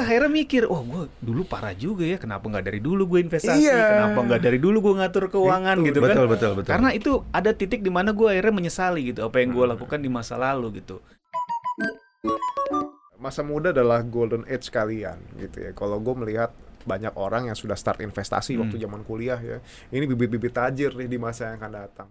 gue akhirnya mikir, oh gue dulu parah juga ya, kenapa nggak dari dulu gue investasi, Iya. kenapa nggak dari dulu gue ngatur keuangan Itu, gitu kan? betul, betul, betul. Karena itu ada titik di mana gue akhirnya menyesali gitu apa yang gue lakukan di masa lalu gitu. masa muda adalah golden age kalian gitu ya. Kalau gue melihat banyak orang yang sudah start investasi Hmm. waktu zaman kuliah ya. Ini bibit-bibit tajir nih di masa yang akan datang.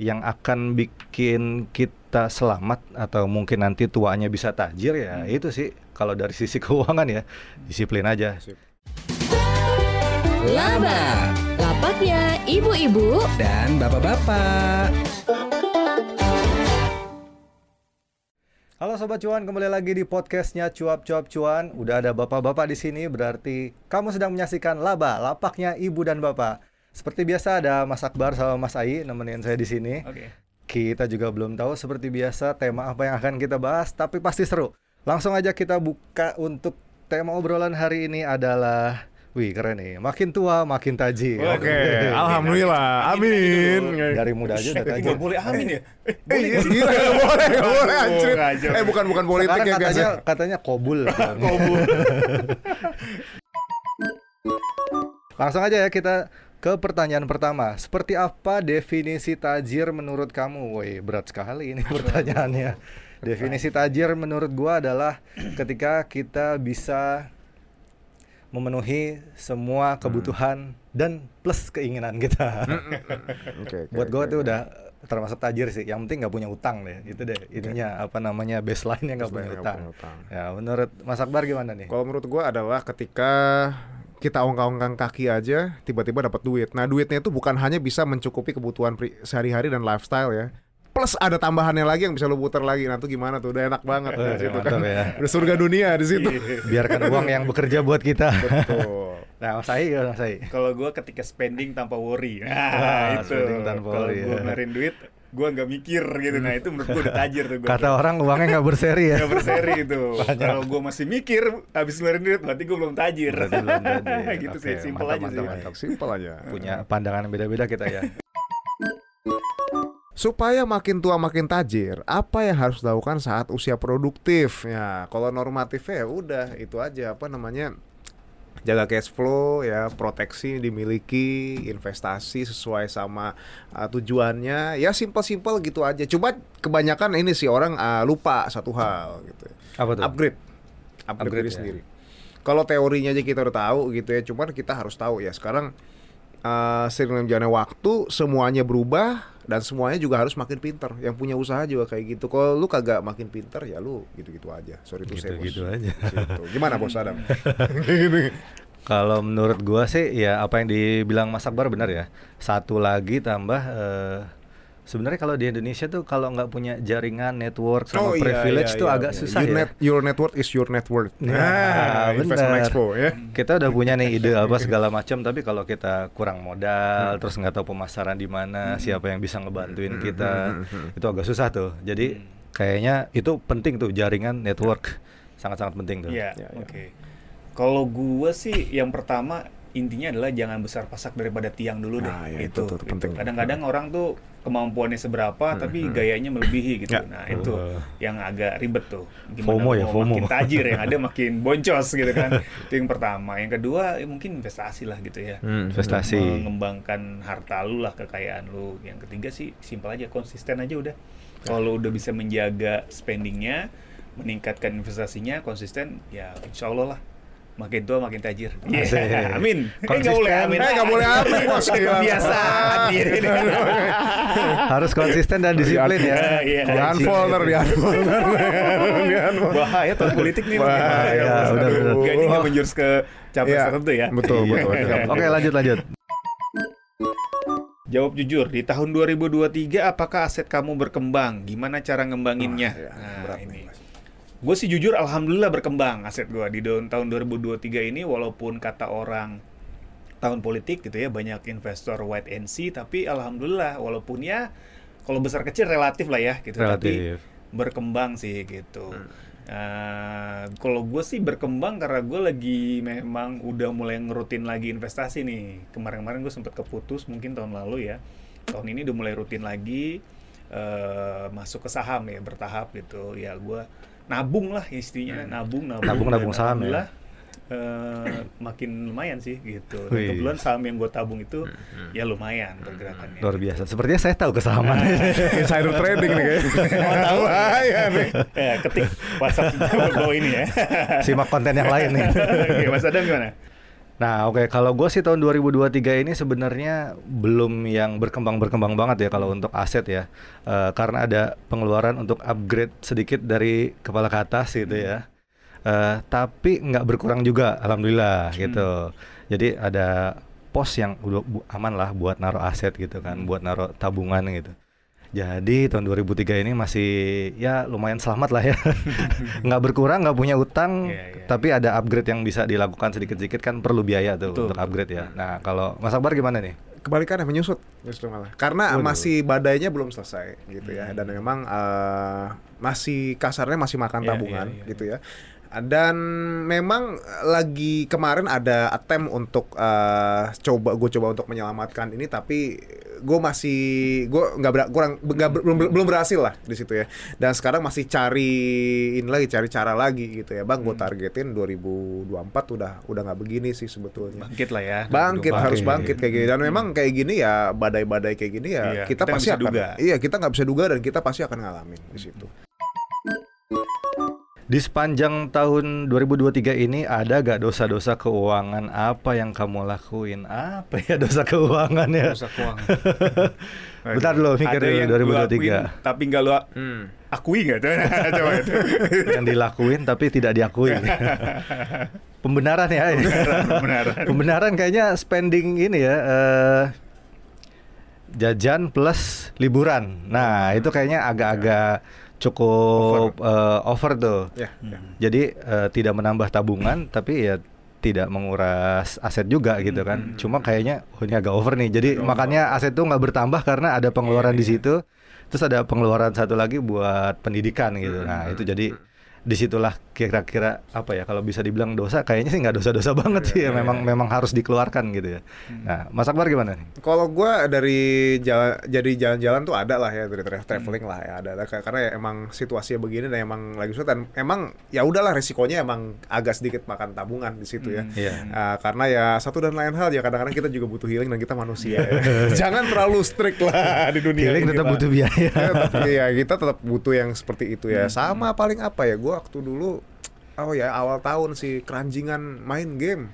Yang akan bikin kita selamat atau mungkin nanti tuanya bisa tajir ya itu sih kalau dari sisi keuangan ya disiplin aja. Laba, lapaknya ibu-ibu Dan bapak-bapak. Halo sobat cuan, kembali lagi di podcastnya cuap cuap cuan. Udah ada bapak-bapak di sini, berarti kamu sedang menyaksikan laba lapaknya ibu dan bapak. Seperti biasa ada Mas Akbar sama Mas Ai nemenin saya di sini. Oke. Kita juga belum tahu seperti biasa tema apa yang akan kita bahas, tapi pasti seru. Langsung aja kita buka untuk tema obrolan hari ini adalah Wih keren nih, makin tua makin tajir. Oke, alhamdulillah. Amin. Dari muda aja udah tajir. Nggak boleh amin ya? Eh, Eh, iya, iya, nggak boleh, boleh, anjir. Eh, bukan bukan politik Sekarang ya, guys. katanya ya. katanya kobul. Langsung aja ya kita ke pertanyaan pertama. Seperti apa definisi tajir menurut kamu? Woi, berat sekali ini pertanyaannya. Definisi tajir menurut gua adalah ketika kita bisa memenuhi semua kebutuhan dan plus keinginan kita. Oke, oke, Buat gua oke. tuh udah termasuk tajir sih. Yang penting nggak punya utang deh. Itu deh ininya apa namanya baseline-nya nggak punya punya utang. Ya, menurut Mas Akbar gimana nih? Kalau menurut gua adalah ketika kita ongkang-ongkang kaki aja, tiba-tiba dapat duit. Nah, duitnya itu bukan hanya bisa mencukupi kebutuhan pri- sehari-hari dan lifestyle ya. Plus ada tambahannya lagi yang bisa lu putar lagi. Nah, itu gimana tuh? Udah enak banget Wah, di situ kan. ya. Udah surga dunia di situ. Biarkan uang yang bekerja buat kita. Betul. Nah, Mas Ai gimana Mas Ai? Kalau gue ketika spending tanpa worry, nah itu. spending tanpa Kalau worry, gue ya. ngeluarin duit, gue nggak mikir gitu. Nah itu menurut gue udah tajir tuh. Gua Kata orang uangnya nggak berseri ya. Gak berseri itu. Kalau gue masih mikir habis ngeluarin duit, berarti gue belum tajir. Berarti belum tajir. gitu Oke, sih, simpel mantap, aja mantap, sih. mantap. Simpel aja. Punya pandangan yang beda-beda kita ya. Supaya makin tua makin tajir, apa yang harus dilakukan saat usia produktif? Ya, kalau normatifnya ya udah itu aja apa namanya jaga cash flow ya, proteksi dimiliki, investasi sesuai sama uh, tujuannya. Ya simpel-simpel gitu aja. Cuma kebanyakan ini sih orang uh, lupa satu hal gitu. Apa tuh? Upgrade. Upgrade, Upgrade diri ya. sendiri. Kalau teorinya aja kita udah tahu gitu ya, cuman kita harus tahu ya sekarang uh, sering berjalannya waktu semuanya berubah dan semuanya juga harus makin pinter. Yang punya usaha juga kayak gitu. Kalau lu kagak makin pinter ya lu gitu-gitu aja. Sorry tuh saya bos. Gitu-gitu aja. Gitu. Gimana bos Adam? Kalau menurut gua sih ya apa yang dibilang Mas Akbar benar ya. Satu lagi tambah eh, sebenarnya kalau di Indonesia tuh kalau nggak punya jaringan network sama Oh, iya, privilege iya, tuh iya, agak iya. susah your ya. Net, your network is your net worth. Nah, Nah, bener. expo ya. Kita udah punya nih ide apa segala macam tapi kalau kita kurang modal terus nggak tahu pemasaran di mana, siapa yang bisa ngebantuin kita, itu agak susah tuh. Jadi kayaknya itu penting tuh jaringan network. Sangat-sangat penting tuh. Iya, Ya, ya. oke. Kalau gue sih yang pertama intinya adalah jangan besar pasak daripada tiang dulu deh. Nah, ya, itu gitu. penting. Kadang-kadang orang tuh kemampuannya seberapa tapi gayanya melebihi gitu. Ya. Nah, itu Uh. yang agak ribet tuh. FOMO ya, mau FOMO. Makin tajir yang ada makin boncos gitu kan. itu yang pertama. Yang kedua ya mungkin investasi lah gitu ya. Investasi. Mengembangkan harta lu lah, kekayaan lu. Yang ketiga sih simpel aja, konsisten aja udah. Kalau udah bisa menjaga spendingnya, meningkatkan investasinya, konsisten, ya insya Allah lah. Makin tua makin tajir. Iya, Asik. Amin. Eh, nggak Konsisten. boleh amin. Eh, nggak boleh amin, bos. Kebiasaan diri. Harus konsisten dan disiplin ya. Iya. Di unfolder, di unfolder. Di unfolder. Bahaya tahun politik nih. Bahaya, udah, udah. Gak ini nggak menjurus ke capres Iya, tertentu ya. Betul, Iya. betul. betul. Oke, lanjut lanjut. Jawab jujur, di tahun 2023 apakah aset kamu berkembang? Gimana cara ngembanginnya? Wah, ya, nah, berat ini. nih, Mas. Gue sih jujur alhamdulillah berkembang aset gue di tahun 2023 ini walaupun kata orang tahun politik gitu ya banyak investor white and see tapi alhamdulillah walaupun ya kalau besar kecil relatif lah ya gitu tapi Relatif. berkembang sih gitu. Eh, kalau gue sih berkembang karena gue lagi memang udah mulai ngerutin lagi investasi nih. Kemarin-kemarin gue sempat keputus mungkin tahun lalu ya. Tahun ini udah mulai rutin lagi eh, masuk ke saham ya bertahap gitu. Ya gue nabung lah istrinya nabung nabung Nabung, Dan nabung saham ya? eh, makin lumayan sih gitu Wih. kebetulan saham yang gue tabung itu ya lumayan pergerakannya Luar biasa. Sepertinya saya tahu kesamaan. Insider trading nih kayaknya. Mau tahu? Nih. ya ketik WhatsApp bawah ini ya Simak konten yang lain nih. Oke, Mas Adam gimana Nah, oke kalau gue sih tahun 2023 ini sebenarnya belum yang berkembang-berkembang banget ya kalau untuk aset ya, Eh, karena ada pengeluaran untuk upgrade sedikit dari kepala ke atas gitu ya. Eh, tapi nggak berkurang juga, alhamdulillah gitu. Jadi ada pos yang udah aman lah buat naruh aset gitu kan, buat naruh tabungan gitu. Jadi tahun 2003 ini masih ya lumayan selamat lah ya, nggak berkurang, nggak punya utang, Iya, iya. tapi ada upgrade yang bisa dilakukan sedikit-sedikit kan perlu biaya tuh Betul. untuk upgrade ya. Nah kalau Mas Akbar gimana nih? Kebalikannya menyusut justru malah. Karena Waduh. masih badainya belum selesai gitu ya. Dan memang eh, masih kasarnya masih makan Iya, tabungan iya, iya. gitu ya. Dan memang lagi kemarin ada attempt untuk eh, coba gue coba untuk menyelamatkan ini tapi gue masih gue nggak ber- kurang ber- belum belum berhasil lah di situ ya. Dan sekarang masih cari ini lagi cari cara lagi gitu ya. Bang gue targetin 2024 udah udah nggak begini sih sebetulnya. Bangkit lah ya bangkit harus bangkit kayak gini. Dan memang kayak gini ya badai-badai kayak gini ya Iya, kita, kita pasti akan duga. iya kita nggak bisa duga dan kita pasti akan ngalamin di situ Di sepanjang tahun 2023 ini ada gak dosa-dosa keuangan apa yang kamu lakuin? Apa ya dosa keuangan ya? Dosa keuangan. Bentar dulu, mikir Ada dulu, yang lu 2023. lakuin, tapi nggak lu Hmm. akui nggak tuh coba itu yang dilakuin tapi tidak diakui. Pembenaran ya. Pembenaran. Pembenaran kayaknya spending ini ya eh, jajan plus liburan. Nah, itu kayaknya agak-agak cukup eh, over tuh. ya, ya. Jadi eh, tidak menambah tabungan tapi ya tidak menguras aset juga gitu kan. Cuma kayaknya oh ini agak over nih. Jadi makanya aset tuh nggak bertambah karena ada pengeluaran di situ. Terus ada pengeluaran satu lagi buat pendidikan gitu. Nah, itu jadi di situlah kira-kira apa ya kalau bisa dibilang dosa kayaknya sih nggak dosa-dosa banget sih ya memang memang harus dikeluarkan gitu ya. Nah, Mas Akbar gimana nih? Kalau gua dari jalan, jadi jalan-jalan tuh ada lah ya dari tra- traveling lah ya ada, ada karena ya emang situasinya begini dan emang lagi susah dan emang ya udahlah resikonya emang agak sedikit makan tabungan di situ ya. Iya. Ah, karena ya satu dan lain hal ya kadang-kadang kita juga butuh healing dan kita manusia. ya. Jangan terlalu strict lah di dunia Healing ini tetap lah. butuh biaya. Ya, tapi ya kita tetap butuh yang seperti itu ya. Sama paling apa ya? Gua waktu dulu oh ya awal tahun sih keranjingan main game.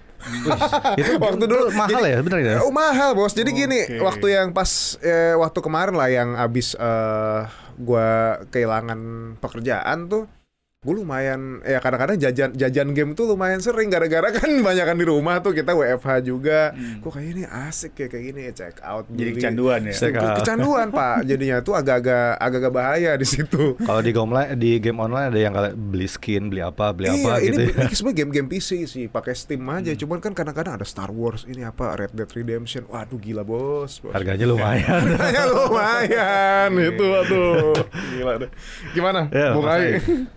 itu waktu dulu mahal jadi- ya, bener ya? Oh mahal bos. Jadi gini, Oke. waktu yang pas eh, waktu kemarin lah yang abis eh, gua kehilangan pekerjaan tuh, gue lumayan ya kadang-kadang jajan jajan game tuh lumayan sering gara-gara kan banyak kan di rumah tuh kita WFH juga. Kok kayak ini asik ya kayak gini check out. Hmm. Jadi beli. kecanduan ya? Ke- Check out. Kecanduan pak. Jadinya tuh agak-agak agak-agak bahaya di situ. Kalau di game online di game online ada yang kayak beli skin, beli apa, beli iya, apa ini, gitu. ya. ini sebenarnya game-game PC sih, pakai Steam aja. Cuman kan kadang-kadang ada Star Wars, ini apa Red Dead Redemption. Waduh gila bos. bos. Harganya lumayan. Harganya lumayan itu aduh. Gila deh. Gimana? Ya.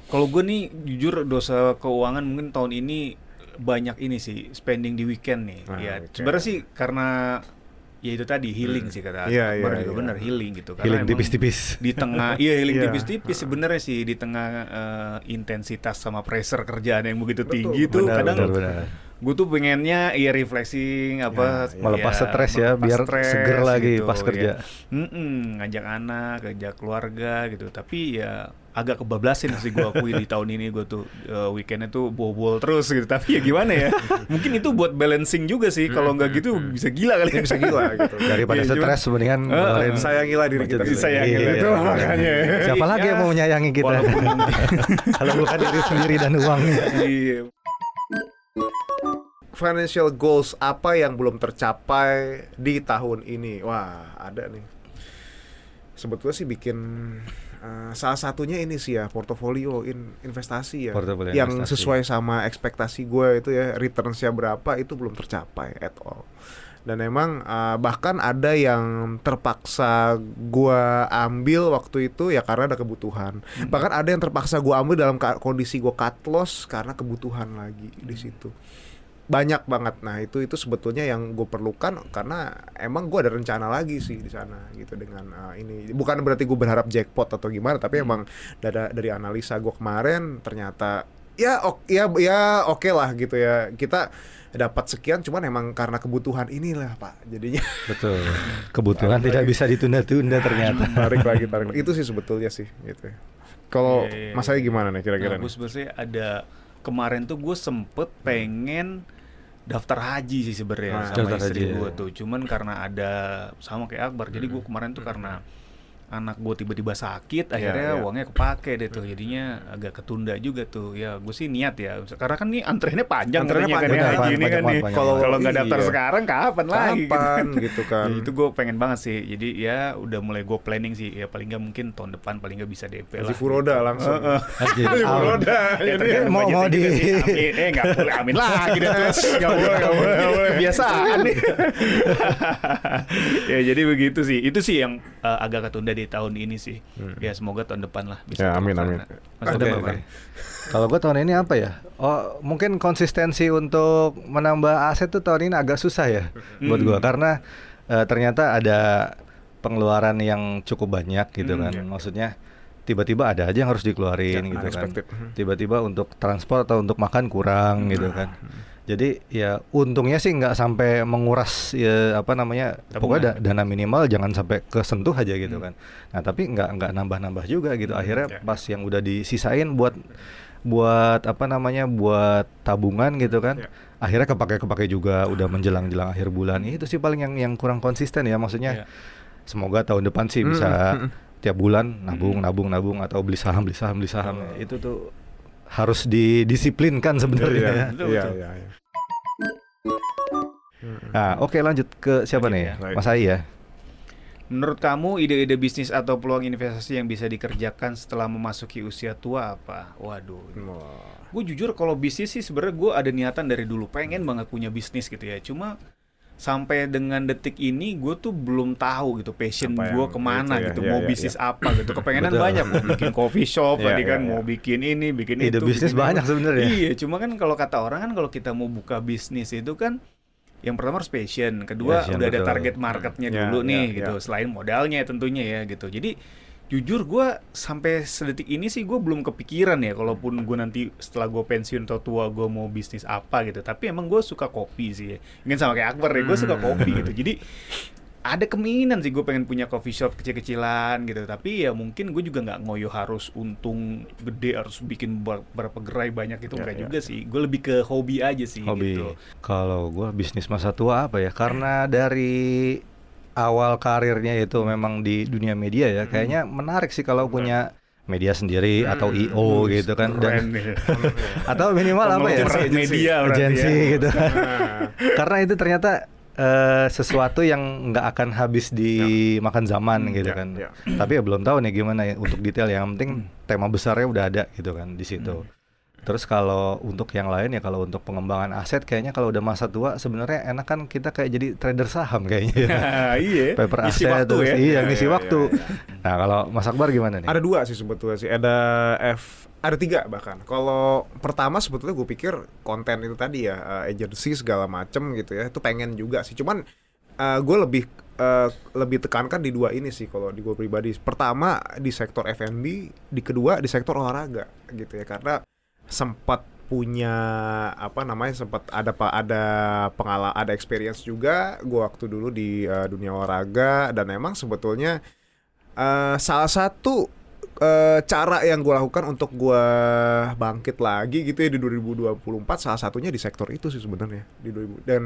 Kalau gue nih jujur dosa keuangan mungkin tahun ini banyak ini sih spending di weekend nih. Ah, ya weekend. sebenarnya sih karena ya itu tadi healing sih kata Iya, Akbar iya, juga iya. benar healing gitu. Karena Healing tipis-tipis. Di tengah iya healing Iya. tipis-tipis sebenarnya sih di tengah eh, intensitas sama pressure kerjaan yang begitu Betul, tinggi tuh Benar, kadang benar, benar. Gue tuh pengennya ya refreshing apa Ya, ya. Melepas stres ya, melepas biar stres seger lagi pas ya. kerja. Mm-mm, ngajak anak, ngajak keluarga gitu. Tapi ya agak kebablasin sih gue akui di tahun ini gue tuh eh, weekendnya tuh bobol terus gitu. Tapi ya gimana ya? Mungkin itu buat balancing juga sih. Kalau nggak gitu bisa gila kali. Ini bisa gila gitu. Daripada Iya, cuman- stres mendingan Eh, ngeluarin Sayangilah diri kita. budget. sendiri. Sayangi Iya, itu iya. makanya. Siapa lagi yang mau menyayangi kita? Walaupun Kalau bukan diri sendiri dan uangnya. iya. Financial goals apa yang belum tercapai di tahun ini? Wah, ada nih. Sebetulnya sih bikin eh, salah satunya ini sih ya portofolio in, investasi ya Portofolio yang investasi. sesuai sama ekspektasi gue itu ya returnsnya berapa itu belum tercapai at all dan emang eh, bahkan ada yang terpaksa gue ambil waktu itu ya karena ada kebutuhan bahkan ada yang terpaksa gue ambil dalam kondisi gue cut loss karena kebutuhan lagi di situ banyak banget. Nah itu itu sebetulnya yang gue perlukan karena emang gue ada rencana lagi sih di sana gitu dengan uh, ini. Bukan berarti gue berharap jackpot atau gimana, tapi emang dari dari analisa gue kemarin ternyata ya ok ya ya oke lah gitu ya kita dapat sekian cuman emang karena kebutuhan inilah pak jadinya Betul. Kebutuhan tidak bisa ditunda-tunda ternyata. tarik lagi tarik lagi itu sih sebetulnya sih gitu ya. kalau Iya, iya, Mas Ai gimana nih kira-kira Nah, gue nih? sebenarnya ada kemarin tuh gue sempet pengen daftar haji sih sebenarnya Nah, sama daftar istri gue ya. tuh. Cuman karena ada sama kayak Akbar. Jadi gue kemarin tuh karena anak gue tiba-tiba sakit, akhirnya iya. uangnya kepake deh tuh. Jadinya agak ketunda juga tuh. Ya gue sih niat ya. Karena kan nih antreannya panjang Antreannya katanya kan panjang, ya, panjang, ini kan panjang, nih. panjang, Kalau panjang. kalau nggak daftar Iya. sekarang kapan lagi? gitu. Kapan gitu kan? Ya, itu gue pengen banget sih. Jadi ya udah mulai gue planning sih. Ya paling nggak mungkin tahun depan paling nggak bisa DP lah. Furoda langsung. Haji Amin. Furoda. Ya, Ini tergantung mau- mau di-. Amin. Eh nggak boleh amin lagi deh terus. Nggak boleh, nggak boleh, nih. ya jadi begitu sih. Itu sih yang uh, agak ketunda di tahun ini sih. Ya semoga tahun depan lah bisa. Ya, amin, amin. Mas oke. apa? Kalau gue tahun ini apa ya? Oh, mungkin konsistensi untuk menambah aset tuh tahun ini agak susah ya buat gue karena eh, ternyata ada pengeluaran yang cukup banyak gitu Hmm, kan. iya. Maksudnya tiba-tiba ada aja yang harus dikeluarin Ya, gitu kan. unexpected. Hmm. Tiba-tiba untuk transport atau untuk makan kurang gitu kan. Jadi ya untungnya sih nggak sampai menguras ya apa namanya Tabungan. pokoknya da- dana minimal jangan sampai kesentuh aja gitu kan. Nah tapi nggak nggak nambah-nambah juga gitu. Akhirnya ya. pas yang udah disisain buat buat apa namanya buat tabungan gitu kan. Ya. Akhirnya kepake-kepake juga udah menjelang-jelang akhir bulan. Itu sih paling yang yang kurang konsisten ya maksudnya. Ya. Semoga tahun depan sih Mm, bisa mm, mm. tiap bulan nabung nabung nabung atau beli saham beli saham beli saham. Oh. Itu tuh harus didisiplinkan sebenarnya. Iya, iya, iya, iya. Nah, oke lanjut ke siapa Lanjut nih? ya. Mas Ai ya. Menurut kamu ide-ide bisnis atau peluang investasi yang bisa dikerjakan setelah memasuki usia tua apa? Waduh. Gue jujur kalau bisnis sih sebenarnya gue ada niatan dari dulu pengen banget punya bisnis gitu ya. Cuma sampai dengan detik ini gue tuh belum tahu gitu passion gue ke mana itu ya, gitu iya, mau iya, bisnis apa gitu kepengenan Betul. banyak mau bikin coffee shop Iya, tadi iya, kan iya. mau bikin ini bikin Ide itu bisnis bikin banyak sebenarnya. iya cuma kan kalau kata orang kan kalau kita mau buka bisnis itu kan yang pertama harus passion kedua Passion, udah ada betul. target marketnya Ya, dulu ya, nih ya. gitu selain modalnya tentunya ya gitu jadi jujur gue sampai sedetik ini sih gue belum kepikiran ya kalaupun gue nanti setelah gue pensiun atau tua gue mau bisnis apa gitu tapi emang gue suka kopi sih ya. mungkin sama kayak Akbar ya gue suka Hmm. kopi gitu jadi ada keinginan sih gue pengen punya coffee shop kecil-kecilan gitu tapi ya mungkin gue juga nggak ngoyo harus untung gede harus bikin ber- berapa gerai banyak itu Ya, enggak ya. juga sih gue lebih ke hobi aja sih Hobi. gitu Kalau gua bisnis masa tua apa ya? Karena dari awal karirnya itu memang di dunia media ya, kayaknya menarik sih kalau punya media sendiri atau IO gitu kan dan Keren atau minimal apa ya? Media berarti agensi ya. gitu. Nah, Karena itu ternyata eh, sesuatu yang nggak akan habis dimakan zaman gitu ya, kan. ya. Tapi ya belum tahu nih gimana ya untuk detail. Yang penting tema besarnya udah ada gitu kan di situ. Terus kalau untuk yang lain ya kalau untuk pengembangan aset kayaknya kalau udah masa tua sebenarnya enak kan kita kayak jadi trader saham kayaknya. ya. iya Paper Isi aset waktu terus, ya Iya, Ya, ngisi ya, waktu. ya, ya. Nah, kalau Mas Akbar gimana nih? Ada dua sih sebetulnya sih. Ada F, ada tiga bahkan. Kalau pertama sebetulnya gue pikir konten itu tadi ya, eh, agency segala macem gitu ya, itu pengen juga sih. Cuman eh, gue lebih eh, lebih tekankan di dua ini sih kalau di gue pribadi. Pertama di sektor F&B, di kedua di sektor olahraga gitu ya, karena sempat punya apa namanya sempat ada pak ada pengalaman ada experience juga gue waktu dulu di eh, dunia olahraga. Dan emang sebetulnya eh, salah satu eh, cara yang gue lakukan untuk gue bangkit lagi gitu ya di 2024 salah satunya di sektor itu sih sebenarnya di 2000 dan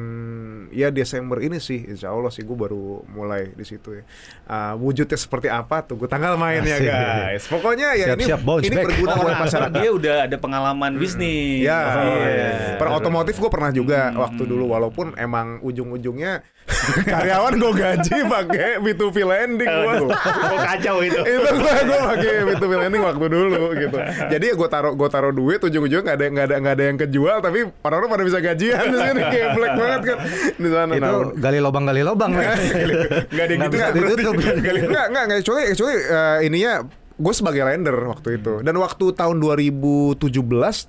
ya Desember ini sih Insya Allah sih gue baru mulai di situ ya Eh, wujudnya seperti apa tunggu tanggal mainnya Asik. guys pokoknya ya ini Siap-siap bounce ini back. berguna Oh, buat masyarakat dia udah ada pengalaman bisnis. Ya, Oh, iya. iya. per otomotif gue pernah juga Hmm. waktu dulu walaupun emang ujung-ujungnya karyawan gue gaji pakai B2B lending gue. Aduh, kok kacau itu. itu gue gue pakai B2B lending waktu dulu gitu. Jadi ya gue taruh gue taruh duit ujung-ujungnya nggak ada nggak ada nggak ada yang kejual tapi orang-orang pada bisa gajian di sini kayak black banget kan di sana. itu Nah, gali lobang gali lobang. Nggak ada gitu bisa nggak. Nggak nggak nggak kecuali kecuali eh, ininya gue sebagai lender waktu itu dan waktu tahun 2017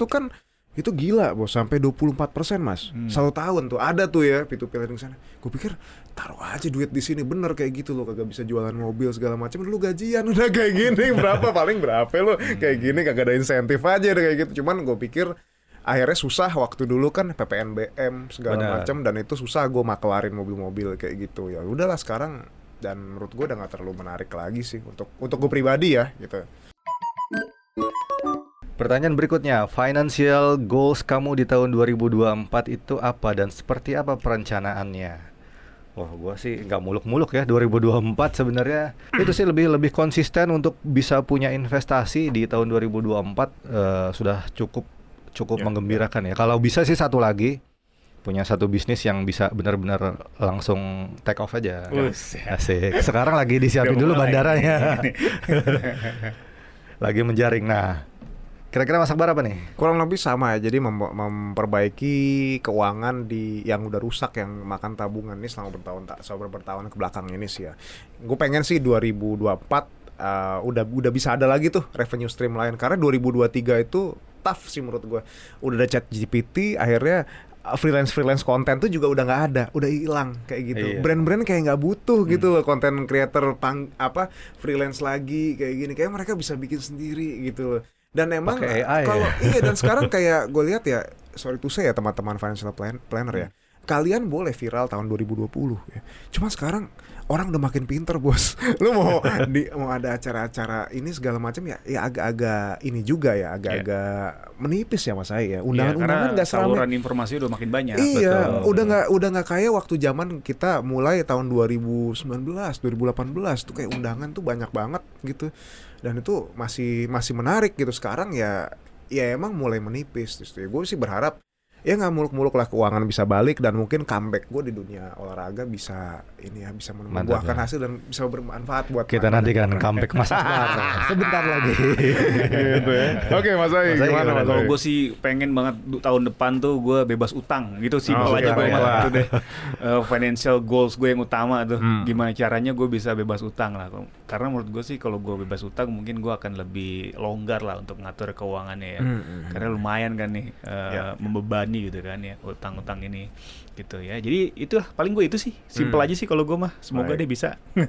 tuh kan Itu gila bos, sampai 24% mas. Hmm. Satu tahun tuh, ada tuh ya P2P lending sana. Gue pikir taruh aja duit di sini. Bener kayak gitu loh Kagak bisa jualan mobil segala macam Lu gajian udah kayak gini. Berapa? Paling berapa lo Kayak gini kagak ada insentif aja udah kayak gitu. Cuman gue pikir akhirnya susah waktu dulu kan PPNBM segala macam dan itu susah gue makelarin mobil-mobil kayak gitu. Ya udahlah sekarang. Dan menurut gue udah nggak terlalu menarik lagi sih untuk untuk gue pribadi ya gitu Pertanyaan berikutnya, financial goals kamu di tahun 2024 itu apa dan seperti apa perencanaannya? Wah, gua sih nggak muluk-muluk ya 2024 sebenarnya itu sih lebih lebih konsisten untuk bisa punya investasi di tahun 2024 eh, sudah cukup cukup Ya, menggembirakan ya. Kalau bisa sih satu lagi punya satu bisnis yang bisa benar-benar langsung take off aja. Buset. Asik. Sekarang lagi disiapin dulu bandaranya. lagi menjaring. Nah, kira-kira masak bar apa nih? kurang lebih sama ya jadi mem- memperbaiki keuangan di yang udah rusak yang makan tabungan ini selama bertahun tak selama bertahun ke belakang ini sih ya. Gue pengen sih 2024 uh, udah udah bisa ada lagi tuh revenue stream lain karena 2023 itu tough sih menurut gue udah ada chat GPT akhirnya freelance freelance konten tuh juga udah nggak ada udah hilang kayak gitu. Iya. brand-brand kayak nggak butuh gitu loh konten creator pang apa freelance lagi kayak gini. Kayak mereka bisa bikin sendiri gitu loh dan emang ya? kalau iya dan sekarang kayak gue lihat ya sorry to say ya teman-teman financial plan- planner ya kalian boleh viral tahun 2020 ya cuma sekarang orang udah makin pinter bos lu mau di mau ada acara-acara ini segala macam ya ya agak-agak ini juga ya agak-agak menipis ya mas saya ya Iya, undangan-undangan nggak seramai saluran informasi udah makin banyak. Iya, betul. udah nggak udah nggak kayak waktu zaman kita mulai tahun 2019, 2018 tuh kayak undangan tuh banyak banget gitu. Dan itu masih masih menarik gitu. Sekarang ya ya emang mulai menipis terus gue sih berharap ya nggak muluk-muluk lah keuangan bisa balik dan mungkin comeback gue di dunia olahraga bisa ini ya bisa membuahkan ya. hasil dan bisa bermanfaat buat Kita mana- nantikan comeback Mas Akbar sebentar lagi. gitu ya. Oke Mas Mas Ai gimana? Mas Kalau gue sih pengen banget tahun depan tuh gue bebas utang gitu sih Oh, aja gue itu deh Eh, financial goals gue yang utama tuh Hmm. gimana caranya gue bisa bebas utang lah karena menurut gue sih kalau gue bebas utang mungkin gue akan lebih longgar lah untuk ngatur keuangannya ya Hmm, hmm, karena lumayan kan nih eh, Ya. membebani gitu kan ya utang-utang ini gitu ya jadi itu paling gue itu sih simple Hmm. aja sih kalau gue mah semoga Baik. deh bisa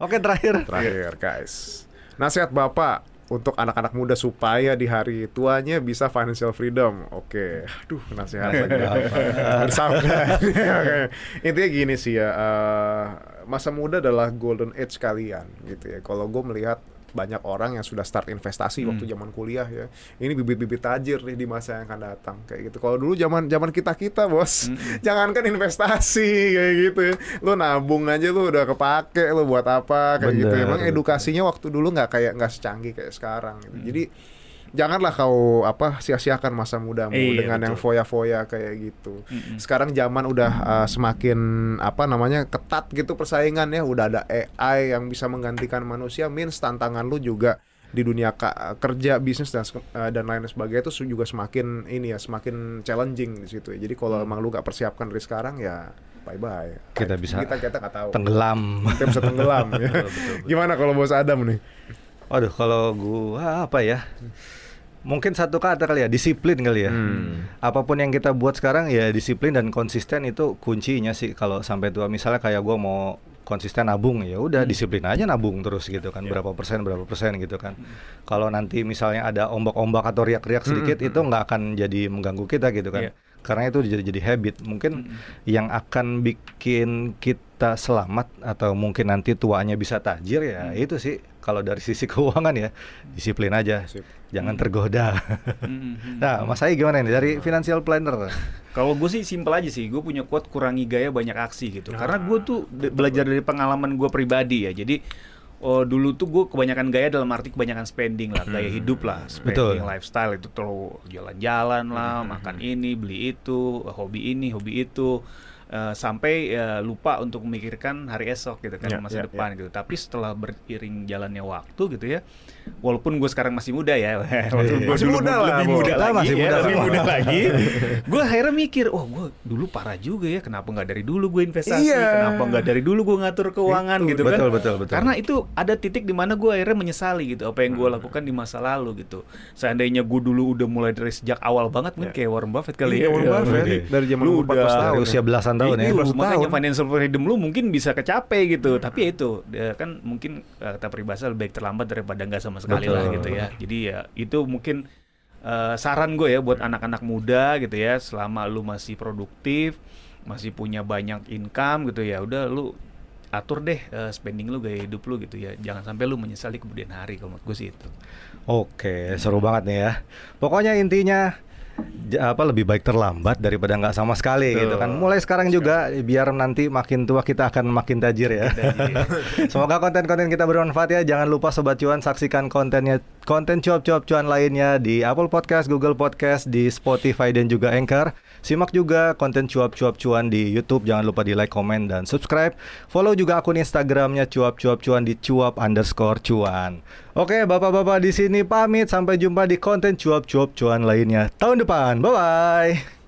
Oke terakhir. Terakhir guys Nasihat Bapak untuk anak-anak muda supaya di hari tuanya bisa financial freedom. Oke, aduh nasihat lagi Bersama. Oke. Intinya gini sih ya, eh, masa muda adalah golden age kalian gitu ya. Kalau gue melihat banyak orang yang sudah start investasi waktu Hmm. zaman kuliah ya. Ini bibit-bibit tajir nih di masa yang akan datang kayak gitu. Kalau dulu zaman zaman kita kita bos, Mm-mm. jangankan investasi kayak gitu ya. Lu nabung aja lu udah kepake lu buat apa kayak gitu. Bener, Emang bener. edukasinya waktu dulu nggak kayak nggak secanggih kayak sekarang gitu. Hmm. Jadi janganlah kau apa sia-siakan masa mudamu Iya, dengan yang betul. foya-foya kayak gitu. Mm-mm. Sekarang zaman udah uh, semakin apa namanya ketat gitu persaingan ya, udah ada AI yang bisa menggantikan manusia, means tantangan lu juga di dunia ka- kerja, bisnis dan uh, dan lain sebagainya itu su- juga semakin ini ya, semakin challenging di situ ya. Jadi kalau emang lu gak persiapkan dari sekarang ya bye bye. Kita bisa kita kita nggak tahu. Tenggelam. Kita bisa tenggelam ya. Gimana kalau bos Adam nih? Waduh, kalau gua apa ya? Mungkin satu kata kali ya, disiplin kali ya. Hmm. Apa pun yang kita buat sekarang ya disiplin dan konsisten itu kuncinya sih kalau sampai tua. Misalnya kayak gua mau konsisten nabung ya udah disiplin aja nabung terus gitu kan. Berapa persen berapa persen gitu kan. Kalau nanti misalnya ada ombak-ombak atau riak-riak sedikit itu nggak akan jadi mengganggu kita gitu kan. Iya. karena itu jadi jadi habit. Mungkin yang akan bikin kita selamat atau mungkin nanti tuanya bisa tajir ya itu sih kalau dari sisi keuangan ya disiplin aja Sip. jangan tergoda Mm-mm. nah mas Ai gimana nih dari financial planner Kalau gue sih simpel aja sih, gue punya quote kurangi gaya banyak aksi gitu. Ah, Karena gue tuh de- belajar dari pengalaman gue pribadi ya. Jadi oh, dulu tuh gue kebanyakan gaya dalam arti kebanyakan spending lah, gaya hidup lah, spending Betul. lifestyle itu terlalu jalan-jalan lah, makan ini, beli itu, hobi ini, hobi itu. Eh, sampai eh, lupa untuk memikirkan hari esok gitu kan Ya, masa ya, depan gitu. Tapi setelah beriring jalannya waktu gitu ya, walaupun gue sekarang masih muda ya, walaupun gue Masih dulu muda lah, lebih Bo. muda lagi, masih ya, muda lebih muda lagi, gue akhirnya mikir, oh gue dulu parah juga ya, kenapa nggak dari dulu gue investasi, Iya. kenapa nggak dari dulu gue ngatur keuangan Itu, gitu kan? betul, betul, betul. Karena itu ada titik di mana gue akhirnya menyesali gitu apa yang gue lakukan di masa lalu gitu. Seandainya gue dulu udah mulai dari sejak awal banget, mungkin kayak Warren Buffett kali Iya, ya. Warren Iya, Buffett oke. dari zaman Lu umur 14 udah- tahun. Dari usia belasan tahun ya. Iya, 20 makanya tahun. financial freedom lu mungkin bisa kecapai gitu. Tapi ya itu kan mungkin eh, kata peribahasa lebih baik terlambat daripada nggak sama sekali Betul. lah gitu ya. Jadi ya itu mungkin eh, saran gue ya buat anak-anak muda gitu ya, selama lu masih produktif, masih punya banyak income gitu ya, udah lu atur deh eh, spending lu gaya hidup lu gitu ya. Jangan sampai lu menyesali kemudian hari kalau menurut gue sih itu. Oke, seru banget nih ya. Pokoknya intinya apa lebih baik terlambat daripada nggak sama sekali Betul. gitu kan. Mulai sekarang juga biar nanti makin tua kita akan makin tajir ya. Semoga konten-konten kita bermanfaat ya. Jangan lupa sobat cuan saksikan kontennya konten cuap-cuap cuan lainnya di Apple Podcast, Google Podcast, di Spotify dan juga Anchor. Simak juga konten cuap-cuap cuan di YouTube. Jangan lupa di like, komen, dan subscribe. Follow juga akun Instagramnya cuap-cuap cuan di cuap underscore cuan. Oke, bapak-bapak di sini pamit. Sampai jumpa di konten cuap-cuap cuan lainnya tahun depan. Bye bye.